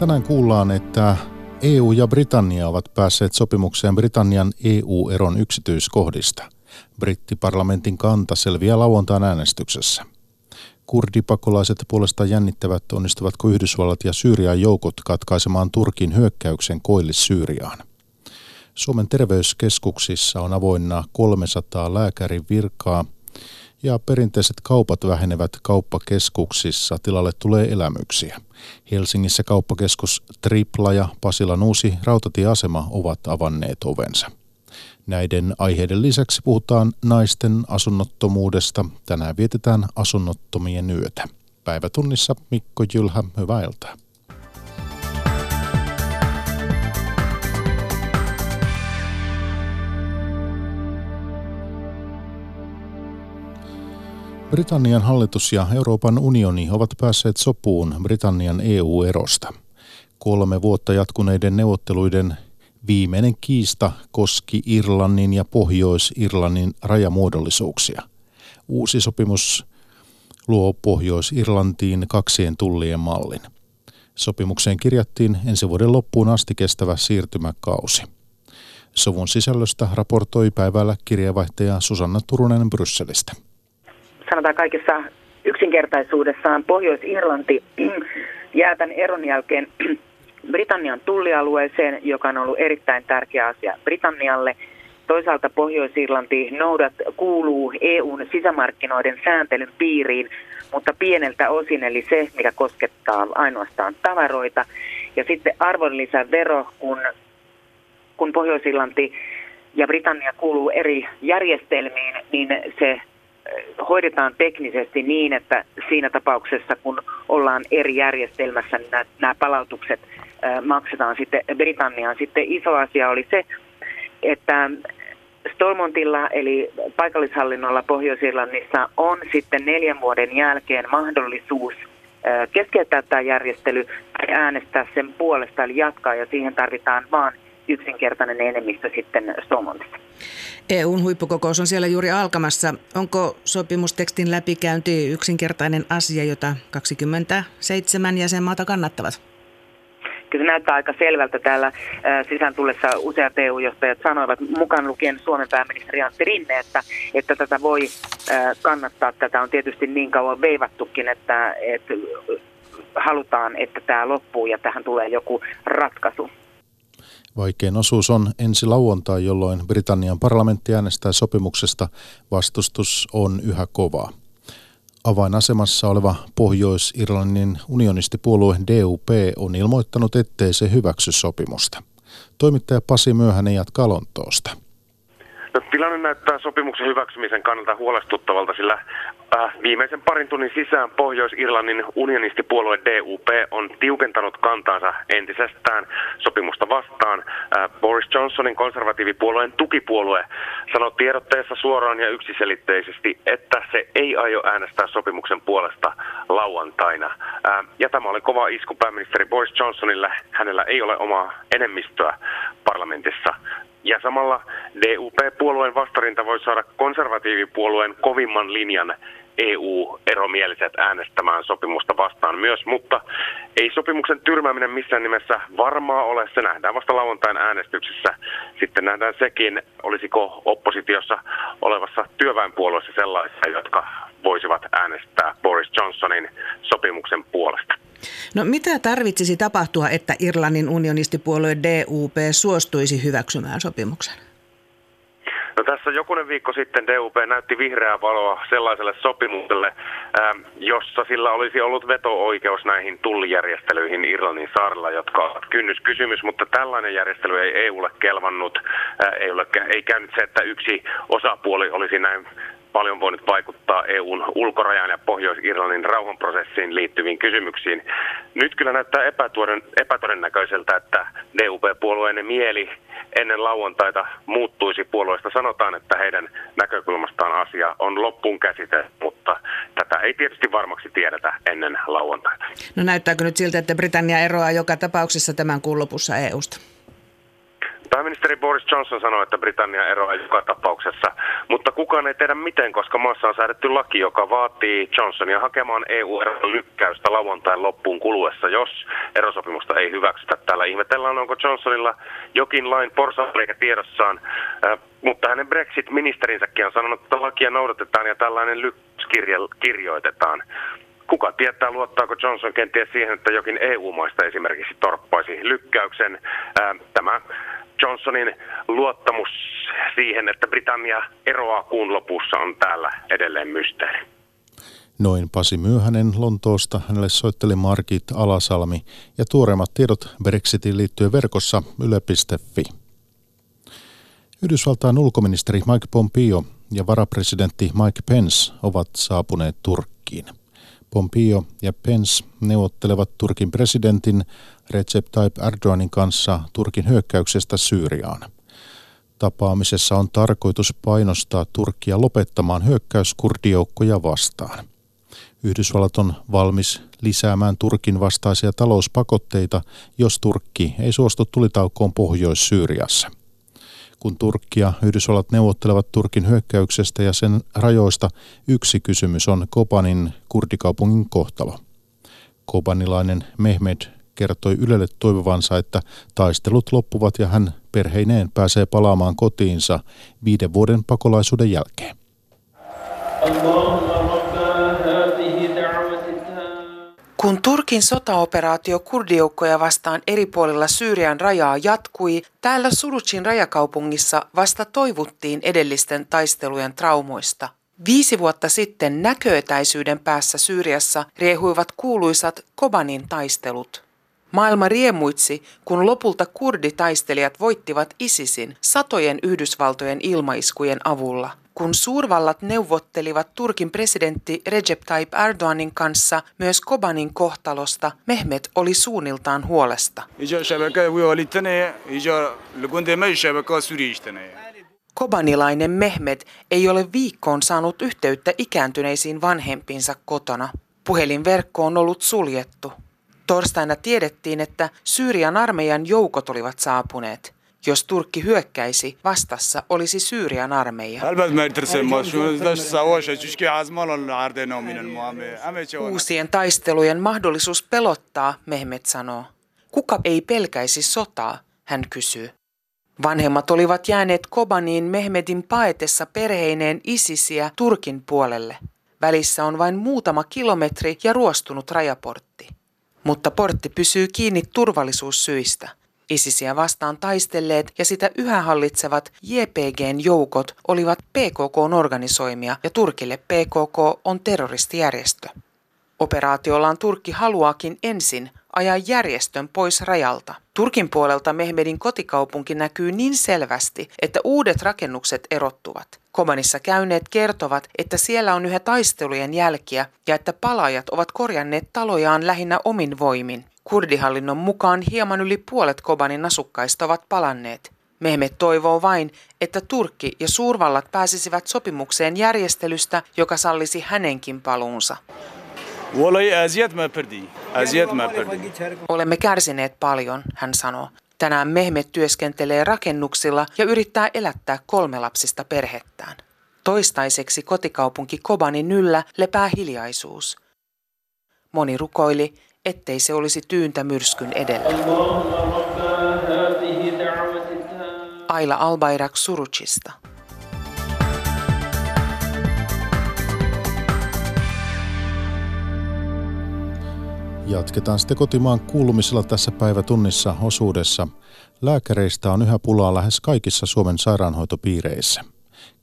Tänään kuullaan, että EU ja Britannia ovat päässeet sopimukseen Britannian EU-eron yksityiskohdista. Brittiparlamentin kanta selviää lauantain äänestyksessä. Kurdipakolaiset puolestaan jännittävät, onnistuvatko Yhdysvallat ja Syyrian joukot katkaisemaan Turkin hyökkäyksen koillis-Syyriaan. Suomen terveyskeskuksissa on avoinna 300 lääkärin virkaa ja perinteiset kaupat vähenevät kauppakeskuksissa. Tilalle tulee elämyksiä. Helsingissä kauppakeskus Tripla ja Pasilan uusi rautatieasema ovat avanneet ovensa. Näiden aiheiden lisäksi puhutaan naisten asunnottomuudesta. Tänään vietetään asunnottomien yötä. Päivätunnissa Mikko Jylhä, hyvää iltaa. Britannian hallitus ja Euroopan unioni ovat päässeet sopuun Britannian EU-erosta. Kolme vuotta jatkuneiden neuvotteluiden viimeinen kiista koski Irlannin ja Pohjois-Irlannin rajamuodollisuuksia. Uusi sopimus luo Pohjois-Irlantiin kaksien tullien mallin. Sopimukseen kirjattiin ensi vuoden loppuun asti kestävä siirtymäkausi. Sovun sisällöstä raportoi päivällä kirjeenvaihtaja Susanna Turunen Brysselistä sanotaan kaikessa yksinkertaisuudessaan Pohjois-Irlanti jää tämän eron jälkeen Britannian tullialueeseen, joka on ollut erittäin tärkeä asia Britannialle. Toisaalta Pohjois-Irlanti noudat kuuluu EUn sisämarkkinoiden sääntelyn piiriin, mutta pieneltä osin, eli se, mikä koskettaa ainoastaan tavaroita. Ja sitten arvonlisävero, kun, kun Pohjois-Irlanti ja Britannia kuuluu eri järjestelmiin, niin se hoidetaan teknisesti niin, että siinä tapauksessa, kun ollaan eri järjestelmässä, niin nämä, nämä palautukset maksetaan sitten Britanniaan. Sitten iso asia oli se, että Stolmontilla eli paikallishallinnolla Pohjois-Irlannissa on sitten neljän vuoden jälkeen mahdollisuus keskeyttää tämä järjestely tai äänestää sen puolesta eli jatkaa ja siihen tarvitaan vain yksinkertainen enemmistö sitten Stormontissa. EUn huippukokous on siellä juuri alkamassa. Onko sopimustekstin läpikäynti yksinkertainen asia, jota 27 jäsenmaata kannattavat? Kyllä se näyttää aika selvältä täällä sisään tullessa useat EU-johtajat sanoivat, mukaan lukien Suomen pääministeri Antti Rinne, että, että tätä voi kannattaa. Tätä on tietysti niin kauan veivattukin, että, että halutaan, että tämä loppuu ja tähän tulee joku ratkaisu. Vaikein osuus on ensi lauantai, jolloin Britannian parlamentti äänestää sopimuksesta. Vastustus on yhä kovaa. Avainasemassa oleva Pohjois-Irlannin unionistipuolue DUP on ilmoittanut, ettei se hyväksy sopimusta. Toimittaja Pasi Myöhänen jatkaa Lontoosta. No, tilanne näyttää sopimuksen hyväksymisen kannalta huolestuttavalta, sillä äh, viimeisen parin tunnin sisään Pohjois-Irlannin unionistipuolue DUP on tiukentanut kantaansa entisestään sopimusta vastaan. Äh, Boris Johnsonin konservatiivipuolueen tukipuolue sanoi tiedotteessa suoraan ja yksiselitteisesti, että se ei aio äänestää sopimuksen puolesta lauantaina. Äh, ja tämä oli kova isku pääministeri Boris Johnsonille. Hänellä ei ole omaa enemmistöä parlamentissa. Ja samalla DUP-puolueen vastarinta voi saada konservatiivipuolueen kovimman linjan EU-eromieliset äänestämään sopimusta vastaan myös, mutta ei sopimuksen tyrmääminen missään nimessä varmaa ole. Se nähdään vasta lauantain äänestyksessä. Sitten nähdään sekin, olisiko oppositiossa olevassa työväenpuolueessa sellaisia, jotka voisivat äänestää Boris Johnsonin sopimuksen puolesta. No mitä tarvitsisi tapahtua, että Irlannin unionistipuolue DUP suostuisi hyväksymään sopimuksen? No tässä jokunen viikko sitten DUP näytti vihreää valoa sellaiselle sopimukselle, ähm, jossa sillä olisi ollut veto-oikeus näihin tullijärjestelyihin Irlannin saarella, jotka ovat kynnyskysymys, mutta tällainen järjestely ei EUlle kelvannut. Äh, ei, ole, ei käynyt se, että yksi osapuoli olisi näin paljon voinut vaikuttaa EUn ulkorajan ja Pohjois-Irlannin rauhanprosessiin liittyviin kysymyksiin. Nyt kyllä näyttää epätodennäköiseltä, että DUP-puolueen mieli ennen lauantaita muuttuisi puolueesta. Sanotaan, että heidän näkökulmastaan asia on loppuun käsite, mutta tätä ei tietysti varmaksi tiedetä ennen lauantaita. No näyttääkö nyt siltä, että Britannia eroaa joka tapauksessa tämän kuun lopussa EUsta? Pääministeri Boris Johnson sanoi, että Britannia eroaa joka tapauksessa, mutta kukaan ei tiedä miten, koska maassa on säädetty laki, joka vaatii Johnsonia hakemaan EU-eron lykkäystä lauantain loppuun kuluessa, jos erosopimusta ei hyväksytä. Täällä ihmetellään, onko Johnsonilla jokin lain porsareikä tiedossaan, äh, mutta hänen Brexit-ministerinsäkin on sanonut, että lakia noudatetaan ja tällainen lykkäys kirjoitetaan. Kuka tietää, luottaako Johnson kenties siihen, että jokin EU-maista esimerkiksi torppaisi lykkäyksen. Tämä Johnsonin luottamus siihen, että Britannia eroaa kuun lopussa on täällä edelleen mysteeri. Noin Pasi Myöhänen Lontoosta. Hänelle soitteli Markit Alasalmi ja tuoreimmat tiedot Brexitin liittyen verkossa yle.fi. Yhdysvaltain ulkoministeri Mike Pompeo ja varapresidentti Mike Pence ovat saapuneet Turkkiin. Pompeo ja Pence neuvottelevat Turkin presidentin Recep Tayyip Erdoganin kanssa Turkin hyökkäyksestä Syyriaan. Tapaamisessa on tarkoitus painostaa Turkkia lopettamaan hyökkäys kurdijoukkoja vastaan. Yhdysvallat on valmis lisäämään Turkin vastaisia talouspakotteita, jos Turkki ei suostu tulitaukoon Pohjois-Syyriassa kun Turkki ja Yhdysvallat neuvottelevat Turkin hyökkäyksestä ja sen rajoista, yksi kysymys on Kobanin kurdikaupungin kohtalo. Kobanilainen Mehmed kertoi Ylelle toivovansa, että taistelut loppuvat ja hän perheineen pääsee palaamaan kotiinsa viiden vuoden pakolaisuuden jälkeen. Allah. Kun Turkin sotaoperaatio kurdijoukkoja vastaan eri puolilla Syyrian rajaa jatkui, täällä Surucin rajakaupungissa vasta toivuttiin edellisten taistelujen traumoista. Viisi vuotta sitten näköetäisyyden päässä Syyriassa riehuivat kuuluisat Kobanin taistelut. Maailma riemuitsi, kun lopulta kurditaistelijat voittivat ISISin satojen Yhdysvaltojen ilmaiskujen avulla. Kun suurvallat neuvottelivat Turkin presidentti Recep Tayyip Erdoganin kanssa myös Kobanin kohtalosta, Mehmet oli suunniltaan huolesta. Kobanilainen Mehmet ei ole viikkoon saanut yhteyttä ikääntyneisiin vanhempiinsa kotona. Puhelinverkko on ollut suljettu. Torstaina tiedettiin, että Syyrian armeijan joukot olivat saapuneet. Jos Turkki hyökkäisi, vastassa olisi Syyrian armeija. Uusien taistelujen mahdollisuus pelottaa, Mehmet sanoo. Kuka ei pelkäisi sotaa, hän kysyy. Vanhemmat olivat jääneet Kobaniin Mehmetin paetessa perheineen Isisiä Turkin puolelle. Välissä on vain muutama kilometri ja ruostunut rajaportti. Mutta portti pysyy kiinni turvallisuussyistä. ISISiä vastaan taistelleet ja sitä yhä hallitsevat JPGn joukot olivat PKKn organisoimia ja Turkille PKK on terroristijärjestö. Operaatiollaan Turkki haluaakin ensin ajaa järjestön pois rajalta. Turkin puolelta Mehmedin kotikaupunki näkyy niin selvästi, että uudet rakennukset erottuvat. Komanissa käyneet kertovat, että siellä on yhä taistelujen jälkiä ja että palaajat ovat korjanneet talojaan lähinnä omin voimin. Kurdihallinnon mukaan hieman yli puolet Kobanin asukkaista ovat palanneet. Mehmet toivoo vain, että Turkki ja suurvallat pääsisivät sopimukseen järjestelystä, joka sallisi hänenkin paluunsa. Olemme kärsineet paljon, hän sanoo. Tänään Mehmet työskentelee rakennuksilla ja yrittää elättää kolmelapsista perhettään. Toistaiseksi kotikaupunki Kobanin yllä lepää hiljaisuus. Moni rukoili, ettei se olisi tyyntä myrskyn edellä. Aila Albairak Surucista. Jatketaan sitten kotimaan kuulumisella tässä päivätunnissa osuudessa. Lääkäreistä on yhä pulaa lähes kaikissa Suomen sairaanhoitopiireissä.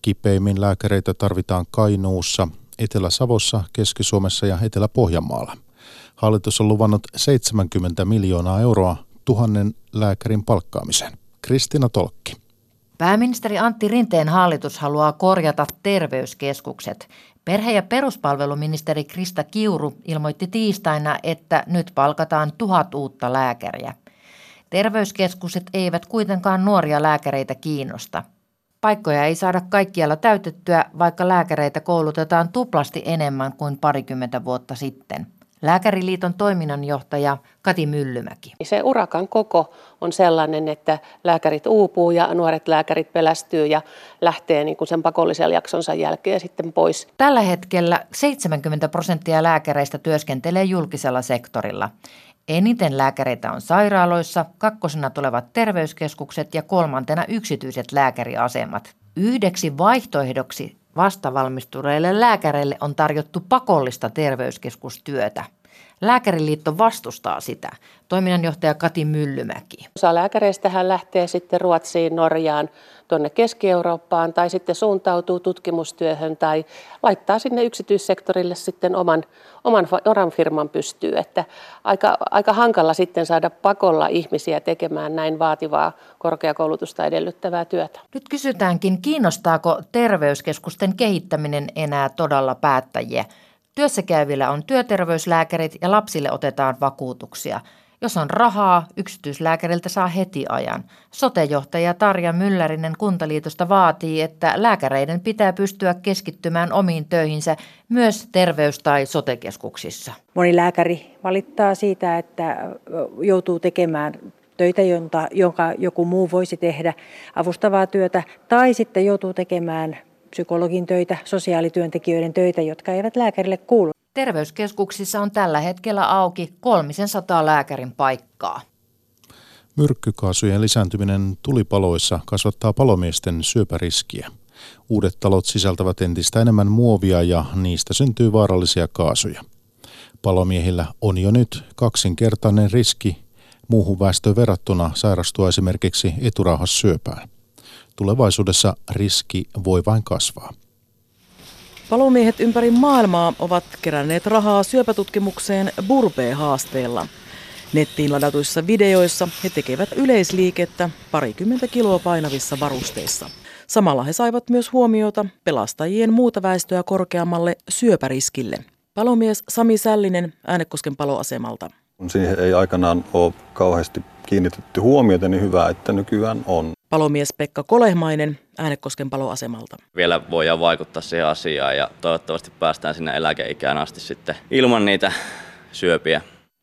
Kipeimmin lääkäreitä tarvitaan Kainuussa, Etelä-Savossa, Keski-Suomessa ja Etelä-Pohjanmaalla. Hallitus on luvannut 70 miljoonaa euroa tuhannen lääkärin palkkaamiseen. Kristina Tolkki. Pääministeri Antti Rinteen hallitus haluaa korjata terveyskeskukset. Perhe- ja peruspalveluministeri Krista Kiuru ilmoitti tiistaina, että nyt palkataan tuhat uutta lääkäriä. Terveyskeskukset eivät kuitenkaan nuoria lääkäreitä kiinnosta. Paikkoja ei saada kaikkialla täytettyä, vaikka lääkäreitä koulutetaan tuplasti enemmän kuin parikymmentä vuotta sitten. Lääkäriliiton toiminnanjohtaja Kati Myllymäki. Se urakan koko on sellainen, että lääkärit uupuu ja nuoret lääkärit pelästyy ja lähtee niin kuin sen pakollisen jaksonsa jälkeen sitten pois. Tällä hetkellä 70 prosenttia lääkäreistä työskentelee julkisella sektorilla. Eniten lääkäreitä on sairaaloissa, kakkosena tulevat terveyskeskukset ja kolmantena yksityiset lääkäriasemat. Yhdeksi vaihtoehdoksi vastavalmistuneille lääkäreille on tarjottu pakollista terveyskeskustyötä. Lääkäriliitto vastustaa sitä. Toiminnanjohtaja Kati Myllymäki. Osa lääkäreistä hän lähtee sitten Ruotsiin, Norjaan, tuonne Keski-Eurooppaan tai sitten suuntautuu tutkimustyöhön tai laittaa sinne yksityissektorille sitten oman, oman, oman firman pystyy. Että aika, aika hankala sitten saada pakolla ihmisiä tekemään näin vaativaa korkeakoulutusta edellyttävää työtä. Nyt kysytäänkin, kiinnostaako terveyskeskusten kehittäminen enää todella päättäjiä? Työssä käyvillä on työterveyslääkärit ja lapsille otetaan vakuutuksia. Jos on rahaa, yksityislääkäriltä saa heti ajan. Sotejohtaja Tarja Myllärinen Kuntaliitosta vaatii, että lääkäreiden pitää pystyä keskittymään omiin töihinsä myös terveys- tai sotekeskuksissa. Moni lääkäri valittaa siitä, että joutuu tekemään töitä, jonka joku muu voisi tehdä, avustavaa työtä, tai sitten joutuu tekemään psykologin töitä, sosiaalityöntekijöiden töitä, jotka eivät lääkärille kuulu. Terveyskeskuksissa on tällä hetkellä auki 300 lääkärin paikkaa. Myrkkykaasujen lisääntyminen tulipaloissa kasvattaa palomiesten syöpäriskiä. Uudet talot sisältävät entistä enemmän muovia ja niistä syntyy vaarallisia kaasuja. Palomiehillä on jo nyt kaksinkertainen riski muuhun väestöön verrattuna sairastua esimerkiksi eturauhassyöpään. Tulevaisuudessa riski voi vain kasvaa. Palomiehet ympäri maailmaa ovat keränneet rahaa syöpätutkimukseen Burpee-haasteella. Nettiin ladatuissa videoissa he tekevät yleisliikettä parikymmentä kiloa painavissa varusteissa. Samalla he saivat myös huomiota pelastajien muuta väestöä korkeammalle syöpäriskille. Palomies Sami Sällinen Äänekosken paloasemalta. Siihen ei aikanaan ole kauheasti kiinnitetty huomiota, niin hyvä, että nykyään on. Palomies Pekka Kolehmainen Äänekosken paloasemalta. Vielä voidaan vaikuttaa siihen asiaan ja toivottavasti päästään sinne eläkeikään asti sitten ilman niitä syöpiä.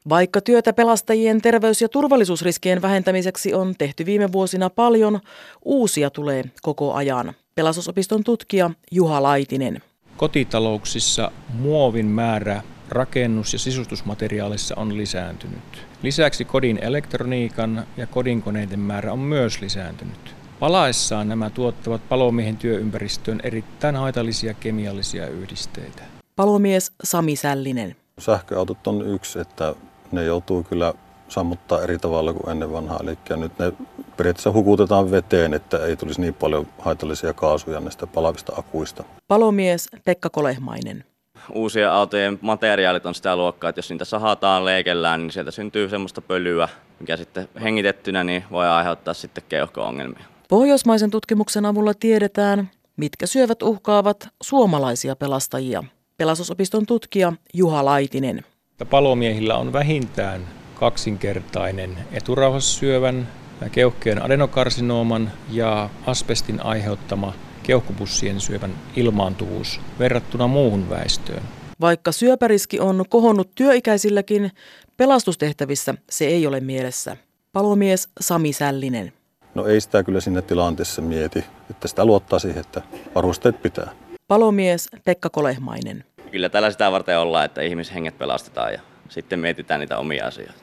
Vaikka työtä pelastajien terveys- ja turvallisuusriskien vähentämiseksi on tehty viime vuosina paljon, uusia tulee koko ajan. Pelastusopiston tutkija Juha Laitinen. Kotitalouksissa muovin määrä rakennus- ja sisustusmateriaalissa on lisääntynyt. Lisäksi kodin elektroniikan ja kodinkoneiden määrä on myös lisääntynyt. Palaessaan nämä tuottavat palomiehen työympäristöön erittäin haitallisia kemiallisia yhdisteitä. Palomies Sami Sällinen. Sähköautot on yksi, että ne joutuu kyllä sammuttaa eri tavalla kuin ennen vanhaa. Eli nyt ne periaatteessa hukutetaan veteen, että ei tulisi niin paljon haitallisia kaasuja näistä palavista akuista. Palomies Pekka Kolehmainen uusien autojen materiaalit on sitä luokkaa, että jos niitä sahataan, leikellään, niin sieltä syntyy semmoista pölyä, mikä sitten hengitettynä niin voi aiheuttaa sitten keuhko-ongelmia. Pohjoismaisen tutkimuksen avulla tiedetään, mitkä syövät uhkaavat suomalaisia pelastajia. Pelastusopiston tutkija Juha Laitinen. Palomiehillä on vähintään kaksinkertainen eturauhassyövän, keuhkeen adenokarsinooman ja asbestin aiheuttama keuhkopussien syövän ilmaantuvuus verrattuna muuhun väestöön. Vaikka syöpäriski on kohonnut työikäisilläkin, pelastustehtävissä se ei ole mielessä. Palomies Sami Sällinen. No ei sitä kyllä sinne tilanteessa mieti, että sitä luottaa siihen, että varusteet pitää. Palomies Pekka Kolehmainen. Kyllä tällä sitä varten ollaan, että ihmishenget pelastetaan ja sitten mietitään niitä omia asioita.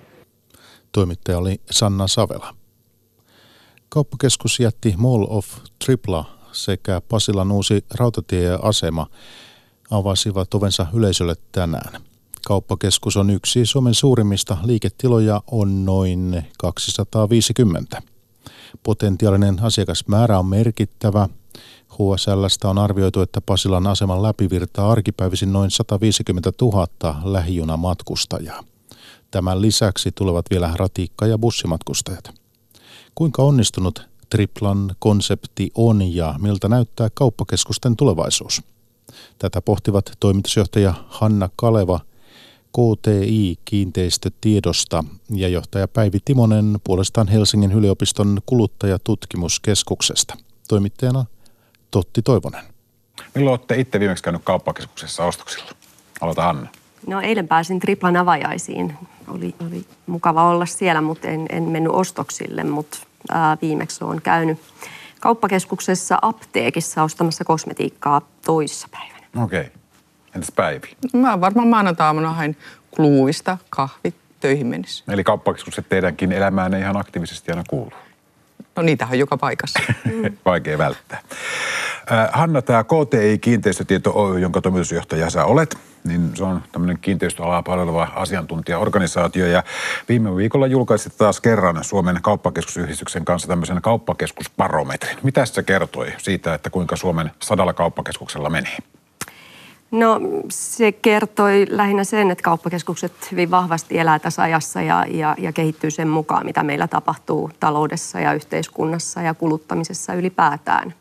Toimittaja oli Sanna Savela. Kauppakeskus jätti Mall of Tripla sekä Pasilan uusi rautatieasema avasivat ovensa yleisölle tänään. Kauppakeskus on yksi Suomen suurimmista liiketiloja, on noin 250. Potentiaalinen asiakasmäärä on merkittävä. HSLstä on arvioitu, että Pasilan aseman läpivirtaa arkipäivisin noin 150 000 lähijuna-matkustajaa. Tämän lisäksi tulevat vielä ratikka- ja bussimatkustajat. Kuinka onnistunut Triplan konsepti on ja miltä näyttää kauppakeskusten tulevaisuus? Tätä pohtivat toimitusjohtaja Hanna Kaleva KTI kiinteistötiedosta ja johtaja Päivi Timonen puolestaan Helsingin yliopiston kuluttajatutkimuskeskuksesta. Toimittajana Totti Toivonen. Milloin olette itse viimeksi käynyt kauppakeskuksessa ostoksilla? Aloita Hanna. No eilen pääsin triplan avajaisiin. Oli, oli mukava olla siellä, mutta en, en mennyt ostoksille, mutta viimeksi olen käynyt kauppakeskuksessa apteekissa ostamassa kosmetiikkaa toissa päivänä. Okei. Okay. Entäs Päivi? Mä varmaan maanantaamuna hain kluuvista kahvit töihin mennessä. Eli kauppakeskukset teidänkin elämään ihan aktiivisesti aina kuuluu. No niitä on joka paikassa. Vaikea välttää. Hanna, tämä KTI Kiinteistötieto Oy, jonka toimitusjohtaja sä olet, niin se on tämmöinen kiinteistöalaa palveleva asiantuntijaorganisaatio. Ja viime viikolla julkaisit taas kerran Suomen kauppakeskusyhdistyksen kanssa tämmöisen kauppakeskusbarometrin. Mitä se kertoi siitä, että kuinka Suomen sadalla kauppakeskuksella menee? No se kertoi lähinnä sen, että kauppakeskukset hyvin vahvasti elää tässä ajassa ja, ja, ja kehittyy sen mukaan, mitä meillä tapahtuu taloudessa ja yhteiskunnassa ja kuluttamisessa ylipäätään.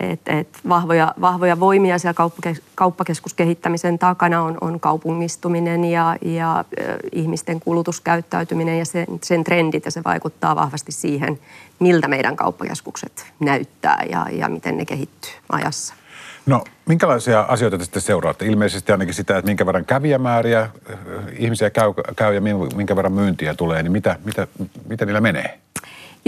Et, et vahvoja, vahvoja voimia siellä kauppakes, kauppakeskuskehittämisen takana on, on kaupungistuminen ja, ja ihmisten kulutuskäyttäytyminen ja sen, sen trendit ja se vaikuttaa vahvasti siihen, miltä meidän kauppakeskukset näyttää ja, ja miten ne kehittyy ajassa. No, minkälaisia asioita te sitten seuraatte? Ilmeisesti ainakin sitä, että minkä verran kävijämääriä ihmisiä käy, käy ja minkä verran myyntiä tulee, niin mitä, mitä, mitä niillä menee?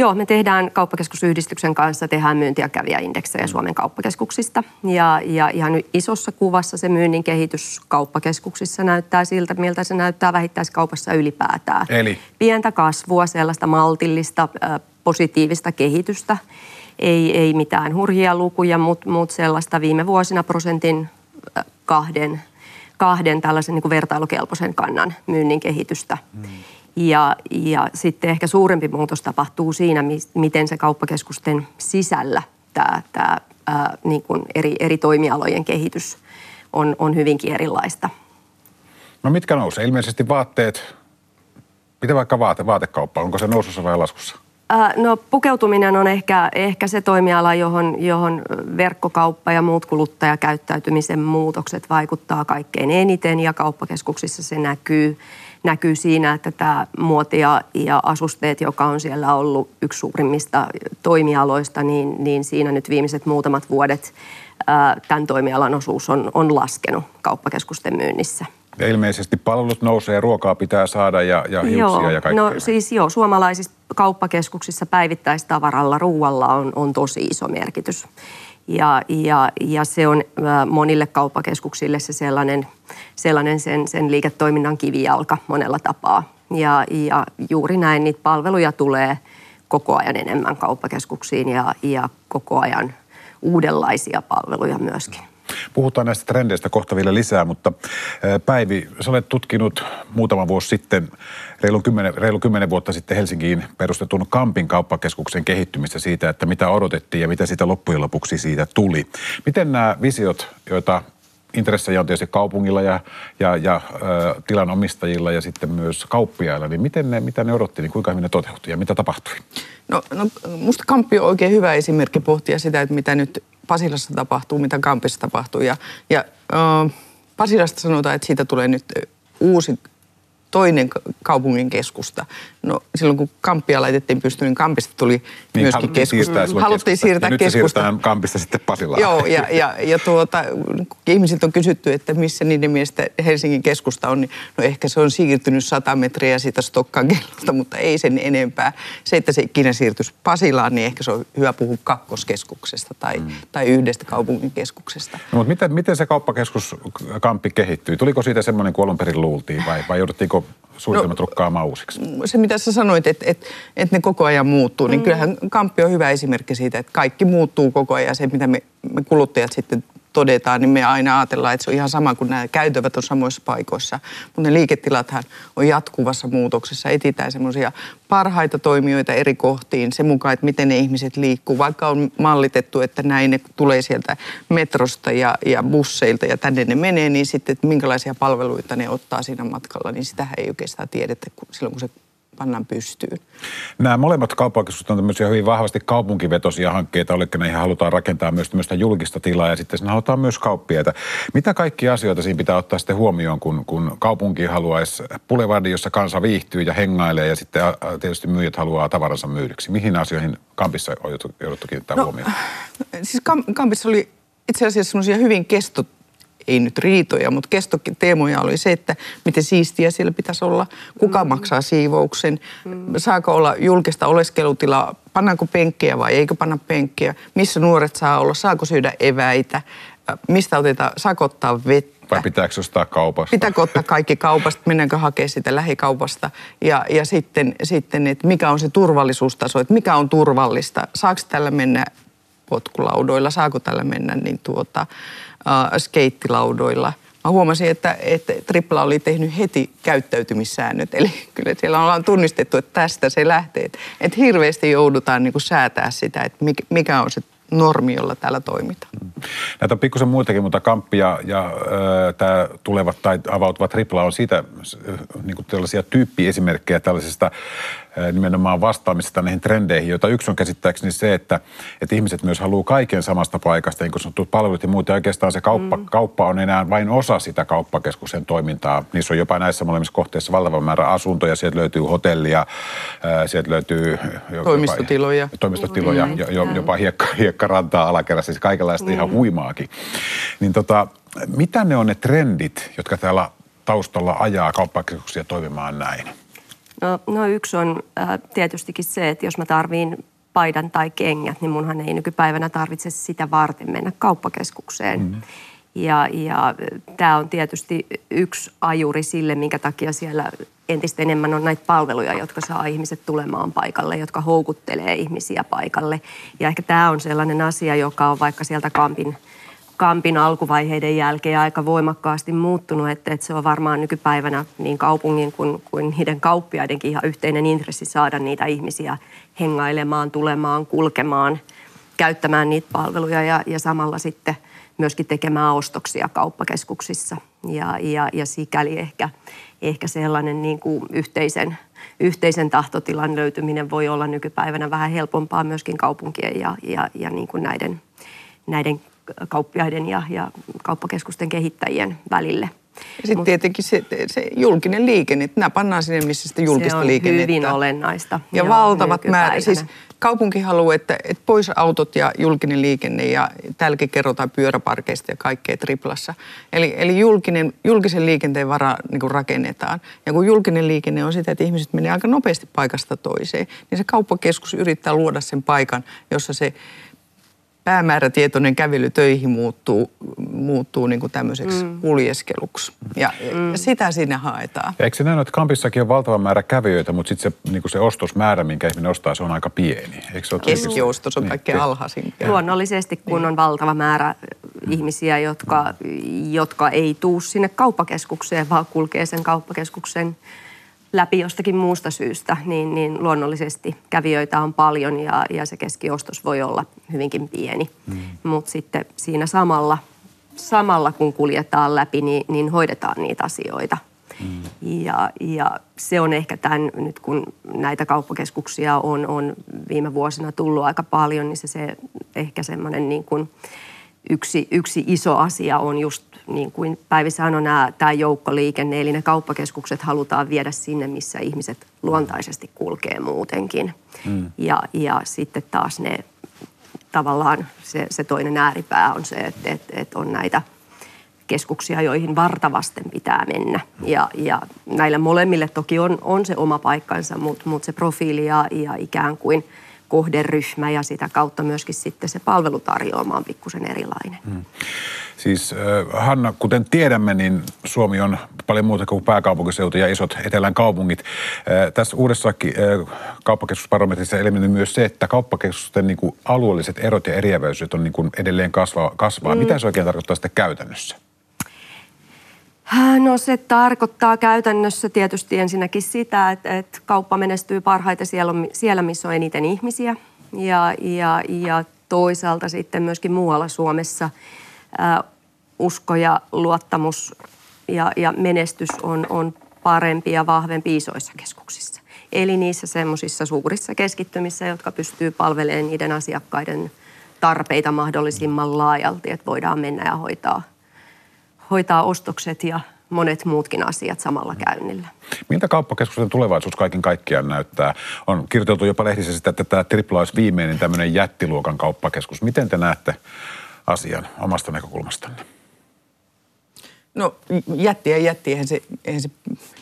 Joo, me tehdään kauppakeskusyhdistyksen kanssa, tehdään myynti- ja kävijäindeksejä Suomen kauppakeskuksista. Ja, ja ihan isossa kuvassa se myynnin kehitys kauppakeskuksissa näyttää siltä, miltä se näyttää vähittäiskaupassa ylipäätään. Eli? Pientä kasvua, sellaista maltillista, positiivista kehitystä. Ei, ei mitään hurjia lukuja, mutta mut sellaista viime vuosina prosentin kahden, kahden tällaisen niin kuin vertailukelpoisen kannan myynnin kehitystä. Hmm. Ja, ja sitten ehkä suurempi muutos tapahtuu siinä, miten se kauppakeskusten sisällä tämä, tämä ää, niin kuin eri, eri toimialojen kehitys on, on hyvinkin erilaista. No mitkä nousee? Ilmeisesti vaatteet, mitä vaikka vaate, vaatekauppa, onko se nousussa vai laskussa? No pukeutuminen on ehkä, ehkä se toimiala, johon, johon verkkokauppa ja muut kuluttajakäyttäytymisen muutokset vaikuttaa kaikkein eniten ja kauppakeskuksissa se näkyy näkyy siinä, että tämä muoti ja, asusteet, joka on siellä ollut yksi suurimmista toimialoista, niin, niin siinä nyt viimeiset muutamat vuodet ää, tämän toimialan osuus on, on laskenut kauppakeskusten myynnissä. Ja ilmeisesti palvelut nousee, ruokaa pitää saada ja, ja hiuksia joo, ja kaikkea. No siis joo, suomalaisissa kauppakeskuksissa päivittäistavaralla, ruualla on, on tosi iso merkitys. Ja, ja, ja se on monille kauppakeskuksille se sellainen, sellainen sen, sen liiketoiminnan kivijalka monella tapaa. Ja, ja juuri näin niitä palveluja tulee koko ajan enemmän kauppakeskuksiin ja, ja koko ajan uudenlaisia palveluja myöskin. Puhutaan näistä trendeistä kohta vielä lisää, mutta Päivi, sä olet tutkinut muutama vuosi sitten, reilu kymmenen, reilu kymmenen vuotta sitten Helsinkiin perustetun Kampin kauppakeskuksen kehittymistä siitä, että mitä odotettiin ja mitä sitä loppujen lopuksi siitä tuli. Miten nämä visiot, joita intressejä on tietysti kaupungilla ja, ja, ja tilanomistajilla ja sitten myös kauppiailla, niin miten ne, mitä ne odotti, niin kuinka hyvin ne toteutui ja mitä tapahtui? No, no musta Kamppi on oikein hyvä esimerkki pohtia sitä, että mitä nyt Pasilassa tapahtuu, mitä Kampissa tapahtuu. Ja, ja äh, Pasilasta sanotaan, että siitä tulee nyt uusi toinen kaupungin keskusta. No silloin kun Kamppia laitettiin pystyyn, niin Kampista tuli niin, myöskin keskusta. Haluttiin siirtää ja keskusta. Nyt Kampista sitten Pasilaan. Joo, ja, ja, ja tuota, ihmisiltä on kysytty, että missä niiden mielestä Helsingin keskusta on, niin no ehkä se on siirtynyt 100 metriä siitä Stokkan kellolta, mutta ei sen enempää. Se, että se ikinä siirtyisi Pasilaan, niin ehkä se on hyvä puhua kakkoskeskuksesta tai, mm. tai yhdestä kaupungin keskuksesta. No, mutta miten, miten se kauppakeskus Kamppi kehittyi? Tuliko siitä semmoinen kuin alun perin luultiin vai, vai jouduttiinko suunnitelmat no, rukkaamaan uusiksi? Se, mitä sä sanoit, että et, et ne koko ajan muuttuu, niin mm. kyllähän Kamppi on hyvä esimerkki siitä, että kaikki muuttuu koko ajan. Se, mitä me, me kuluttajat sitten todetaan, niin me aina ajatellaan, että se on ihan sama kuin nämä käytävät on samoissa paikoissa. Mutta ne liiketilathan on jatkuvassa muutoksessa. Etitään semmoisia parhaita toimijoita eri kohtiin sen mukaan, että miten ne ihmiset liikkuu. Vaikka on mallitettu, että näin ne tulee sieltä metrosta ja, ja busseilta ja tänne ne menee, niin sitten, että minkälaisia palveluita ne ottaa siinä matkalla, niin sitä ei oikeastaan tiedetä silloin, kun se pannaan pystyyn. Nämä molemmat kauppakeskukset on tämmöisiä hyvin vahvasti kaupunkivetosia hankkeita, ne ihan halutaan rakentaa myös tämmöistä julkista tilaa ja sitten siinä halutaan myös kauppiaita. Mitä kaikki asioita siinä pitää ottaa sitten huomioon, kun, kun kaupunki haluaisi Boulevardin, jossa kansa viihtyy ja hengailee ja sitten tietysti myyjät haluaa tavaransa myydyksi. Mihin asioihin Kampissa on jouduttu kiinnittää no, huomioon? Siis Kampissa oli itse asiassa semmoisia hyvin kesto, ei nyt riitoja, mutta kestoteemoja oli se, että miten siistiä siellä pitäisi olla, kuka mm. maksaa siivouksen, mm. saako olla julkista oleskelutilaa, pannaanko penkkiä vai eikö panna penkkiä, missä nuoret saa olla, saako syödä eväitä, mistä otetaan, saako ottaa vettä. Vai pitääkö ostaa kaupasta? Pitääkö ottaa kaikki kaupasta, mennäänkö hakea sitä lähikaupasta. Ja, ja sitten, sitten, että mikä on se turvallisuustaso, että mikä on turvallista. Saako tällä mennä potkulaudoilla, saako tällä mennä niin tuota, äh, skeittilaudoilla. Mä huomasin, että, että Tripla oli tehnyt heti käyttäytymissäännöt. Eli kyllä siellä ollaan tunnistettu, että tästä se lähtee. Että, hirveästi joudutaan niin kuin säätää sitä, että mikä on se normi, jolla täällä toimitaan. Näitä on pikkusen muitakin, mutta Kamppi ja, ja tämä tulevat tai avautuvat Tripla on siitä niin kuin tällaisia tyyppiesimerkkejä tällaisesta nimenomaan vastaamisesta näihin trendeihin, joita yksi on käsittääkseni se, että, että ihmiset myös haluaa kaiken samasta paikasta, niin kuin sanottu palvelut ja muuta. Ja oikeastaan se kauppa, mm. kauppa on enää vain osa sitä kauppakeskuksen toimintaa. Niissä on jopa näissä molemmissa kohteissa valtava määrä asuntoja, sieltä löytyy hotellia, sieltä löytyy... Toimistotiloja. Jopa, toimistotiloja, mm. jo, jopa hiekka, hiekkarantaa alakerrassa, siis kaikenlaista mm. ihan huimaakin. Niin tota, mitä ne on ne trendit, jotka täällä taustalla ajaa kauppakeskuksia toimimaan näin? No, no yksi on äh, tietystikin se, että jos mä tarviin paidan tai kengät, niin munhan ei nykypäivänä tarvitse sitä varten mennä kauppakeskukseen. Mm. Ja, ja tämä on tietysti yksi ajuri sille, minkä takia siellä entistä enemmän on näitä palveluja, jotka saa ihmiset tulemaan paikalle, jotka houkuttelee ihmisiä paikalle. Ja ehkä tämä on sellainen asia, joka on vaikka sieltä Kampin – Kampin alkuvaiheiden jälkeen aika voimakkaasti muuttunut, että, että se on varmaan nykypäivänä niin kaupungin kuin, kuin niiden kauppiaidenkin ihan yhteinen intressi saada niitä ihmisiä hengailemaan, tulemaan, kulkemaan, käyttämään niitä palveluja ja, ja samalla sitten myöskin tekemään ostoksia kauppakeskuksissa. Ja, ja, ja sikäli ehkä, ehkä sellainen niin kuin yhteisen, yhteisen tahtotilan löytyminen voi olla nykypäivänä vähän helpompaa myöskin kaupunkien ja, ja, ja niin kuin näiden, näiden kauppiaiden ja, ja kauppakeskusten kehittäjien välille. Ja sitten tietenkin se, se julkinen liikenne, että nämä pannaan sinne, missä sitä julkista se on liikennettä. hyvin olennaista. Ja joo, valtavat määrät. Siis kaupunki haluaa, että, että pois autot ja julkinen liikenne ja täälläkin kerrotaan pyöräparkeista ja kaikkea triplassa. Eli, eli julkinen, julkisen liikenteen vara niin rakennetaan. Ja kun julkinen liikenne on sitä, että ihmiset menee aika nopeasti paikasta toiseen, niin se kauppakeskus yrittää luoda sen paikan, jossa se päämäärätietoinen kävely töihin muuttuu, muuttuu niin kuin tämmöiseksi mm. kuljeskeluksi. Ja, mm. ja sitä sinne haetaan. Ja eikö se näin, että Kampissakin on valtava määrä kävijöitä, mutta sitten se, niin kuin se ostosmäärä, minkä ihminen ostaa, se on aika pieni. Eikö se Keskiostos on niin, kaikkein niin, alhaisin. Luonnollisesti, kun niin. on valtava määrä ihmisiä, jotka, jotka ei tuu sinne kauppakeskukseen, vaan kulkee sen kauppakeskuksen läpi jostakin muusta syystä, niin, niin luonnollisesti kävijöitä on paljon ja, ja se keskiostos voi olla hyvinkin pieni. Mm. Mutta sitten siinä samalla, samalla, kun kuljetaan läpi, niin, niin hoidetaan niitä asioita. Mm. Ja, ja se on ehkä tämän, nyt kun näitä kauppakeskuksia on, on viime vuosina tullut aika paljon, niin se, se ehkä semmoinen niin kuin yksi, yksi iso asia on just niin kuin Päivi sanoi, nämä, tämä joukkoliikenne, eli ne kauppakeskukset halutaan viedä sinne, missä ihmiset luontaisesti kulkee muutenkin. Mm. Ja, ja sitten taas ne tavallaan se, se toinen ääripää on se, että, että, että on näitä keskuksia, joihin vartavasten pitää mennä. Ja, ja näille molemmille toki on, on se oma paikkansa, mutta, mutta se profiili ja, ja ikään kuin kohderyhmä ja sitä kautta myöskin sitten se palvelutarjoama on pikkusen erilainen. Mm. Siis Hanna, kuten tiedämme, niin Suomi on paljon muuta kuin pääkaupunkiseutu ja isot etelän kaupungit. Tässä uudessakin kauppakeskusbarometrissa ilmenee myös se, että kauppakeskusten niin kuin alueelliset erot ja eriäväisyydet on niin kuin edelleen kasvaa. kasvaa. Mm. Mitä se oikein tarkoittaa sitten käytännössä? No se tarkoittaa käytännössä tietysti ensinnäkin sitä, että, että kauppa menestyy parhaiten siellä, siellä, missä on eniten ihmisiä. Ja, ja, ja toisaalta sitten myöskin muualla Suomessa – usko ja luottamus ja, ja menestys on, on parempi ja vahvempi isoissa keskuksissa. Eli niissä semmoisissa suurissa keskittymissä, jotka pystyy palvelemaan niiden asiakkaiden tarpeita mahdollisimman laajalti, että voidaan mennä ja hoitaa, hoitaa ostokset ja monet muutkin asiat samalla käynnillä. Miltä kauppakeskusten tulevaisuus kaiken kaikkiaan näyttää? On kirjoiteltu jopa lehdissä sitä, että tämä tripla olisi viimeinen tämmöinen jättiluokan kauppakeskus. Miten te näette asian omasta näkökulmastanne? No jätti ja jätti, eihän se, eihän se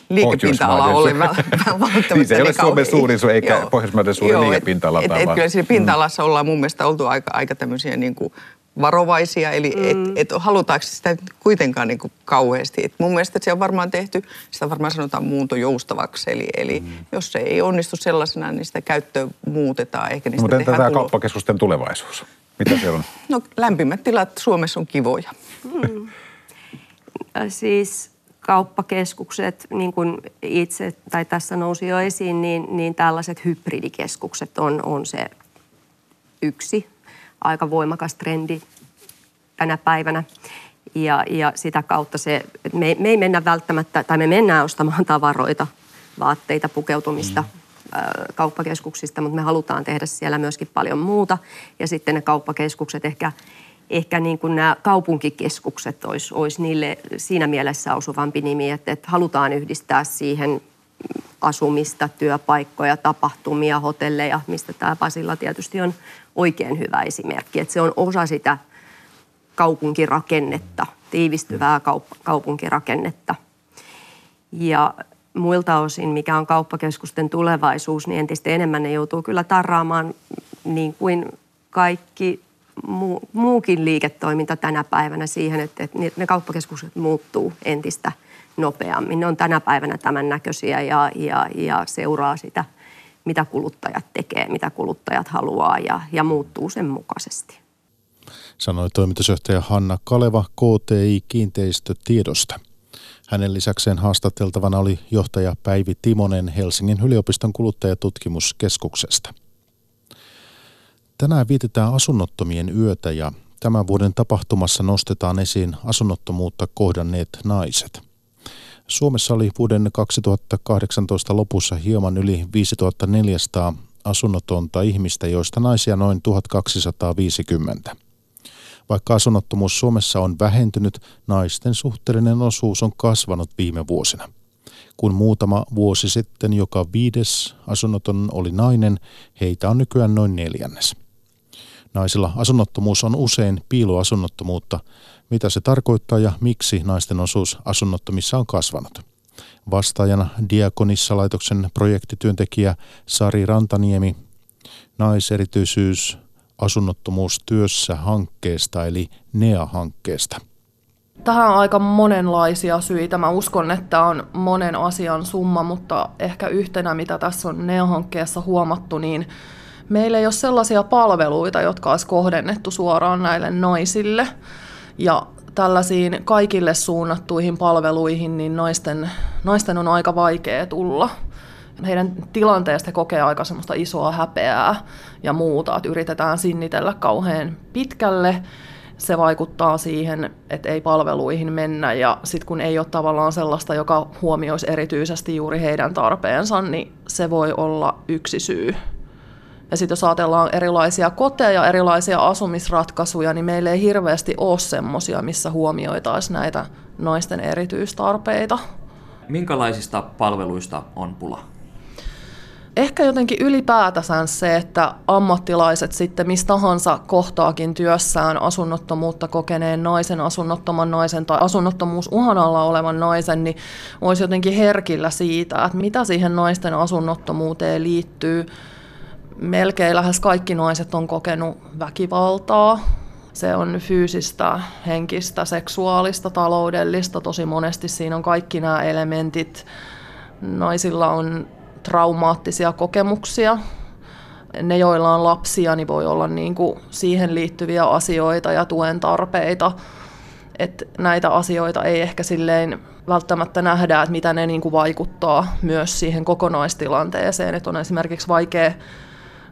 liikepinta-ala ole välttämättä niin, se ei ole Suomen suurin, eikä. Pohjoismaiden suurin liikepinta-ala. Et, kyllä siinä pinta-alassa ollaan mun mielestä oltu aika, aika tämmöisiä niin kuin varovaisia, eli mm. et, et halutaanko sitä kuitenkaan niin kuin kauheasti. Et mun mielestä se on varmaan tehty, sitä varmaan sanotaan muunto joustavaksi, eli, eli mm. jos se ei onnistu sellaisena, niin sitä käyttöä muutetaan. Eikä niistä no, mutta entä tämä tulo... kauppakeskusten tulevaisuus? Mitä se on? No lämpimät tilat Suomessa on kivoja. Mm. siis kauppakeskukset, niin kuin itse tai tässä nousi jo esiin, niin, niin tällaiset hybridikeskukset on, on se yksi aika voimakas trendi tänä päivänä. Ja, ja sitä kautta se, me, me ei mennä välttämättä, tai me mennään ostamaan tavaroita, vaatteita, pukeutumista mm. kauppakeskuksista, mutta me halutaan tehdä siellä myöskin paljon muuta. Ja sitten ne kauppakeskukset ehkä ehkä niin kuin nämä kaupunkikeskukset olisi, olisi niille siinä mielessä osuvampi nimi, että, että halutaan yhdistää siihen asumista, työpaikkoja, tapahtumia, hotelleja, mistä tämä Pasilla tietysti on oikein hyvä esimerkki. Että se on osa sitä kaupunkirakennetta, tiivistyvää kaup- kaupunkirakennetta. Ja muilta osin, mikä on kauppakeskusten tulevaisuus, niin entistä enemmän ne joutuu kyllä tarraamaan niin kuin kaikki muu, muukin liiketoiminta tänä päivänä siihen, että, että ne kauppakeskukset muuttuu entistä nopeammin. Ne on tänä päivänä tämän näköisiä ja, ja, ja seuraa sitä, mitä kuluttajat tekee, mitä kuluttajat haluaa ja, ja muuttuu sen mukaisesti. Sanoi toimitusjohtaja Hanna Kaleva KTI Kiinteistötiedosta. Hänen lisäkseen haastateltavana oli johtaja Päivi Timonen Helsingin yliopiston kuluttajatutkimuskeskuksesta. Tänään vietetään asunnottomien yötä ja tämän vuoden tapahtumassa nostetaan esiin asunnottomuutta kohdanneet naiset. Suomessa oli vuoden 2018 lopussa hieman yli 5400 asunnotonta ihmistä, joista naisia noin 1250. Vaikka asunnottomuus Suomessa on vähentynyt, naisten suhteellinen osuus on kasvanut viime vuosina. Kun muutama vuosi sitten joka viides asunnoton oli nainen, heitä on nykyään noin neljännes. Naisilla asunnottomuus on usein piiloasunnottomuutta. Mitä se tarkoittaa ja miksi naisten osuus asunnottomissa on kasvanut? Vastaajana Diakonissa-laitoksen projektityöntekijä Sari Rantaniemi, naiserityisyys asunnottomuus työssä hankkeesta eli NEA-hankkeesta. Tähän on aika monenlaisia syitä. Mä uskon, että on monen asian summa, mutta ehkä yhtenä, mitä tässä on NEA-hankkeessa huomattu, niin meillä ei ole sellaisia palveluita, jotka olisi kohdennettu suoraan näille naisille. Ja tällaisiin kaikille suunnattuihin palveluihin, niin naisten, naisten on aika vaikea tulla. Heidän tilanteesta kokee aika semmoista isoa häpeää ja muuta, että yritetään sinnitellä kauhean pitkälle. Se vaikuttaa siihen, että ei palveluihin mennä ja sitten kun ei ole tavallaan sellaista, joka huomioisi erityisesti juuri heidän tarpeensa, niin se voi olla yksi syy ja sitten jos ajatellaan erilaisia koteja, erilaisia asumisratkaisuja, niin meillä ei hirveästi ole semmoisia, missä huomioitaisiin näitä naisten erityistarpeita. Minkälaisista palveluista on pula? Ehkä jotenkin ylipäätänsä se, että ammattilaiset sitten mistä tahansa kohtaakin työssään asunnottomuutta kokeneen naisen, asunnottoman naisen tai asunnottomuus uhan alla olevan naisen, niin olisi jotenkin herkillä siitä, että mitä siihen naisten asunnottomuuteen liittyy, melkein lähes kaikki naiset on kokenut väkivaltaa. Se on fyysistä, henkistä, seksuaalista, taloudellista. Tosi monesti siinä on kaikki nämä elementit. Naisilla on traumaattisia kokemuksia. Ne, joilla on lapsia, niin voi olla niin kuin siihen liittyviä asioita ja tuen tarpeita. Et näitä asioita ei ehkä silleen välttämättä nähdä, että mitä ne niin kuin vaikuttaa myös siihen kokonaistilanteeseen. Että on esimerkiksi vaikea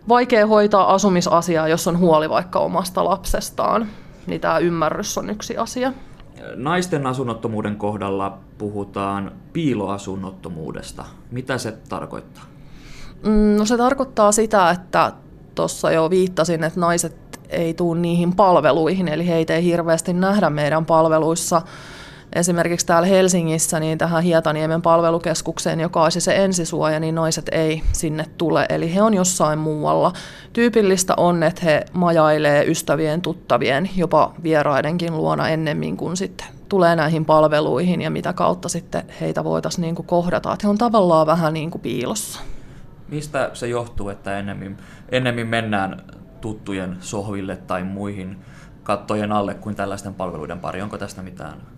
vaikea hoitaa asumisasiaa, jos on huoli vaikka omasta lapsestaan. Niin tämä ymmärrys on yksi asia. Naisten asunnottomuuden kohdalla puhutaan piiloasunnottomuudesta. Mitä se tarkoittaa? Mm, no se tarkoittaa sitä, että tuossa jo viittasin, että naiset ei tule niihin palveluihin, eli heitä ei hirveästi nähdä meidän palveluissa – esimerkiksi täällä Helsingissä niin tähän Hietaniemen palvelukeskukseen, joka olisi se ensisuoja, niin naiset ei sinne tule. Eli he on jossain muualla. Tyypillistä on, että he majailee ystävien, tuttavien, jopa vieraidenkin luona ennemmin kuin sitten tulee näihin palveluihin ja mitä kautta sitten heitä voitaisiin niin kuin kohdata. Että he on tavallaan vähän niin kuin piilossa. Mistä se johtuu, että ennemmin, ennemmin mennään tuttujen sohville tai muihin kattojen alle kuin tällaisten palveluiden pari? Onko tästä mitään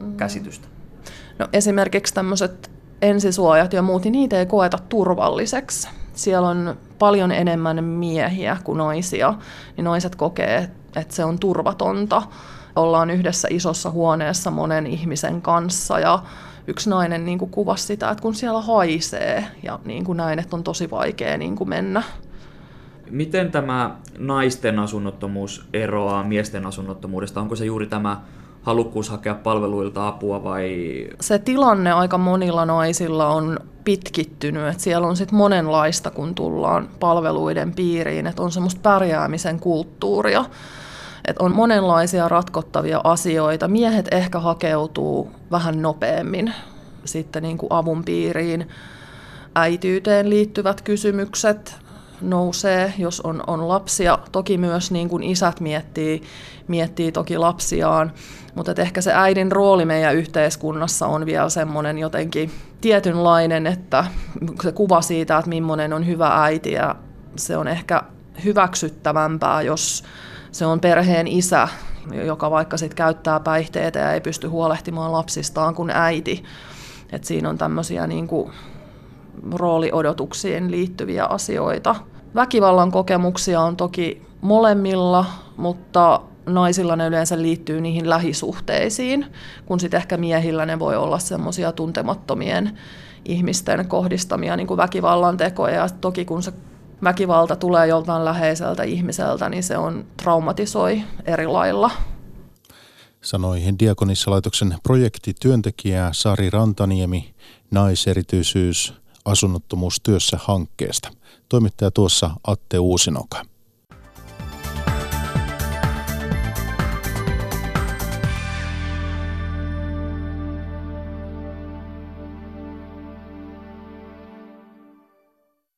mm. käsitystä? No esimerkiksi tämmöiset ensisuojat ja muut, niin niitä ei koeta turvalliseksi. Siellä on paljon enemmän miehiä kuin naisia, niin naiset kokee, että se on turvatonta. Ollaan yhdessä isossa huoneessa monen ihmisen kanssa ja yksi nainen niin kuin kuvasi sitä, että kun siellä haisee ja niin kuin näin, että on tosi vaikea niin kuin mennä. Miten tämä naisten asunnottomuus eroaa miesten asunnottomuudesta? Onko se juuri tämä halukkuus hakea palveluilta apua vai? Se tilanne aika monilla naisilla on pitkittynyt, että siellä on sitten monenlaista, kun tullaan palveluiden piiriin, että on semmoista pärjäämisen kulttuuria. Että on monenlaisia ratkottavia asioita. Miehet ehkä hakeutuu vähän nopeammin sitten niin kuin avun piiriin. Äityyteen liittyvät kysymykset nousee, jos on, on lapsia. Toki myös niin kuin isät miettii, miettii toki lapsiaan, mutta ehkä se äidin rooli meidän yhteiskunnassa on vielä semmoinen jotenkin tietynlainen, että se kuva siitä, että millainen on hyvä äiti ja se on ehkä hyväksyttävämpää, jos se on perheen isä, joka vaikka sit käyttää päihteitä ja ei pysty huolehtimaan lapsistaan kuin äiti. Et siinä on tämmöisiä niin kuin rooliodotuksiin liittyviä asioita. Väkivallan kokemuksia on toki molemmilla, mutta naisilla ne yleensä liittyy niihin lähisuhteisiin, kun sitten ehkä miehillä ne voi olla semmoisia tuntemattomien ihmisten kohdistamia niin kuin väkivallan tekoja. Ja toki kun se väkivalta tulee joltain läheiseltä ihmiseltä, niin se on traumatisoi eri lailla. Sanoi Diakonissalaitoksen projektityöntekijä Sari Rantaniemi naiserityisyys asunnottomuustyössä hankkeesta. Toimittaja tuossa Atte Uusinoka.